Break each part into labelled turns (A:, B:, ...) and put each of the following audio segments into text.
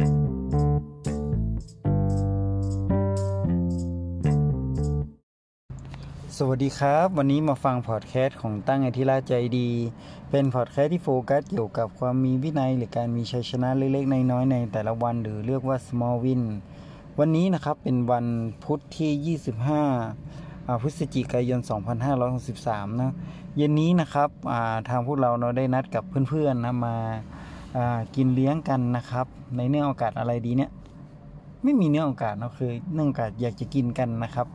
A: สวัสดีครับ วันนี้มาฟังพอดแคสต์ของตั้งไอทิราใจดี เป็นพอดแคสต์ที่โฟกัสเกี่ยวกับความมีวินัยหรือการมีชัยชนะเล็กๆ น้อยๆในแต่ละวันหรือเรียกว่า small win วันนี้นะครับเป็นวันพุธที่ 25 พฤศจิกายน 2563 นะ เย็นนี้นะครับทางพวกเราเราได้นัดกับเพื่อนๆนะมา กินเลี้ยงกันนะครับ ในเนื่องโอกาสอะไรดีเนี่ยไม่มีเนื่องโอกาสเนาะคือเนื่องโอกาสอยากจะกินกันนะครับ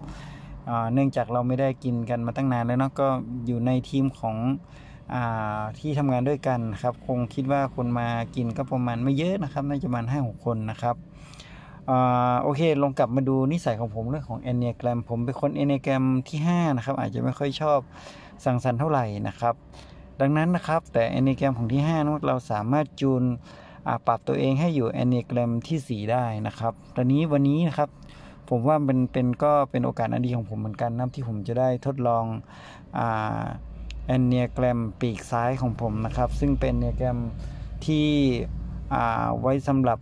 A: เนื่องจากเราไม่ได้กินกันมาตั้งนานแล้วเนาะก็อยู่ในทีมของอที่ทำงานด้วยกันครับคงคิดว่าคนมากินก็ประมาณไม่เยอะนะครับน่าจะประมาณห้าหกคนนะครับโอเคลองกลับมาดูนิสัยของผมเรื่องของเอเนียแกรมผมเป็นคนเอเนียแกรมที่5นะครับอาจจะไม่ค่อยชอบสังสรรค์เท่าไหร่นะครับ ดังนั้นนะครับ แต่ Enneagram ของที่5นั้นเราสามารถจูนปรับตัวเองให้อยู่ Enneagram ที่ 4 ได้นะครับตอนนี้วันนี้นะครับผมว่าเป็นเป็นก็เป็นโอกาสอันดีของผมเหมือนกันนะที่ผมจะได้ทดลอง Enneagram ปีกซ้ายของผมนะครับ ซึ่งเป็น Enneagram ที่ไว้สำหรับ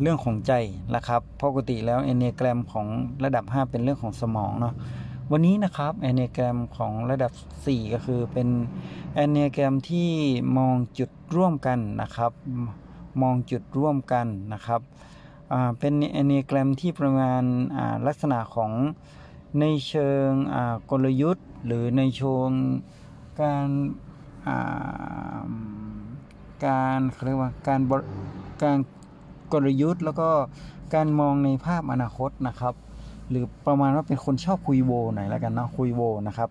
A: เรื่องของใจนะครับปกติแล้ว Enneagram ของระดับ 5 เป็นเรื่องของสมองเนาะ วันนี้นะครับแอนเนีแกรมของระดับ 4 ก็คือเป็นแอนเนีแกรมที่มองจุดร่วมกันนะครับ มองจุดร่วมกันนะครับเป็นเอเนแกรมที่ประมาณลักษณะของในเชิงกลยุทธ์ หรือในเชิงการการเรียกว่าการการกลยุทธ์ แล้วก็การมองในภาพอนาคตนะครับ หรือประมาณว่าเป็นคนชอบคุยโวหน่อยแล้วกันนะคุยโวนะครับ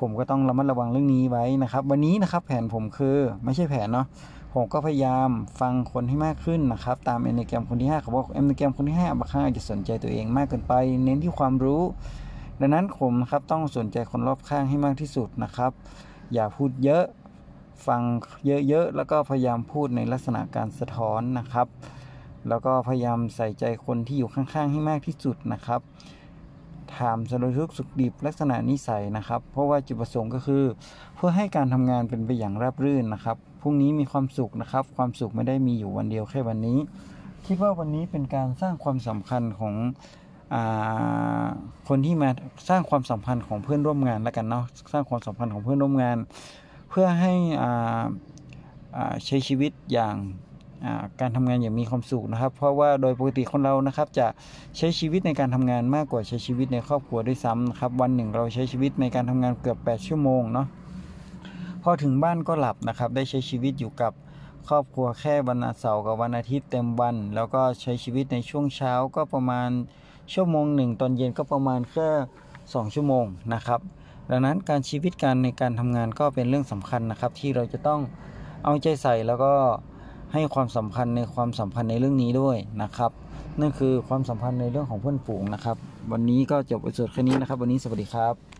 A: ผมก็ต้องระมัดระวังเรื่องนี้ไว้นะครับ วันนี้นะครับแผนผมคือไม่ใช่แผนเนาะผมก็พยายามฟังคนให้มากขึ้นนะครับ ตามเอเนแกรมคนที่5เขาบอกเอเนแกรมคนที่5บางครั้งอาจจะสนใจตัวเองมากเกินไป เน้นที่ความรู้ ดังนั้นผมครับต้องสนใจคนรอบข้างให้มากที่สุดนะครับ อย่าพูดเยอะฟังเยอะๆแล้วก็พยายามพูดในลักษณะการสะท้อนนะครับ แล้วก็พยายามใส่ใจคนที่อยู่ข้างๆ ให้มากที่สุดนะครับ ถามสารทุกสุขดิบลักษณะนิสัยนะครับ เพราะว่าจุดประสงค์ก็คือ เพื่อให้การทำงานเป็นไปอย่างราบรื่นนะครับพรุ่งนี้มีความสุขนะครับ ความสุขไม่ได้มีอยู่วันเดียวแค่วันนี้ คิดว่าวันนี้เป็นการสร้างความสัมพันธ์ของอคนที่มาสร้างความสัมพันธ์ของเพื่อนร่วมงานแล้วกันเนาะสร้างความสัมพันธ์ของเพื่อนร่วมงาน เพื่อให้ใช้ชีวิตอย่าง การทำงานอย่างมีความสุขนะครับ เพราะว่าโดยปกติคนเรานะครับ จะใช้ชีวิตในการทำงานมากกว่าใช้ชีวิตในครอบครัวด้วยซ้ำนะครับวันหนึ่งเราใช้ชีวิตในการทำงานเกือบ 8 ชั่วโมงเนาะพอถึงบ้านก็หลับนะครับ ได้ใช้ชีวิตอยู่กับครอบครัวแค่วันเสาร์กับวันอาทิตย์เต็มวัน แล้วก็ใช้ชีวิตในช่วงเช้าก็ประมาณชั่วโมงหนึ่งตอนเย็นก็ประมาณแค่2ชั่วโมงนะครับ ดังนั้นการชีวิตการในการทำงานก็เป็นเรื่องสำคัญนะครับ ที่เราจะต้องเอาใจใส่แล้วก็ ให้ความสัมพันธ์ในความสัมพันธ์ในเรื่องนี้ด้วยนะครับนั่นคือความสัมพันธ์ในเรื่องของเพื่อนฝูงนะครับ วันนี้ก็จบไปสุดแค่นี้นะครับ วันนี้สวัสดีครับ